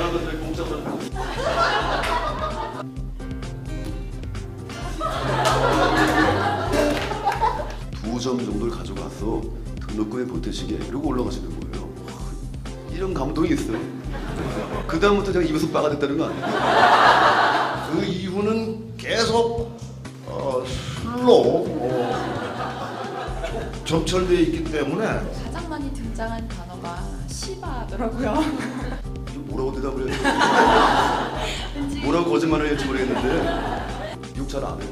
많은 분들 공짜로. 두점 정도를 가져가서 등록금에 보태시게 이러고 올라가시는 거예요. 와, 이런 감동이 있어요. 그 다음부터 제가 입에서 빠가 됐다는 거 아니에요? 그 이후는 계속 어, 술로 어, 점철되어 있기 때문에 가장 많이 등장한 단어가 시바더라고요. 뭐라고 대답을 해야 돼? 뭐라고 거짓말을 할지 모르겠는데 욕잘안 해요.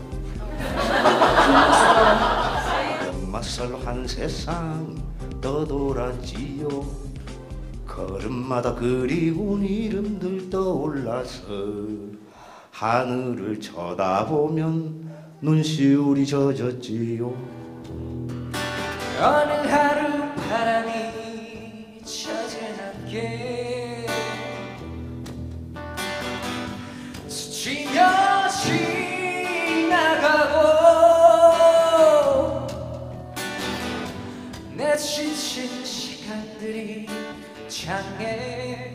연맛살 한 세상 떠돌았지요 걸음마다 그리운 이름들 떠올라서 하늘을 쳐다보면 눈시울이 젖었지요 어느 하루 향해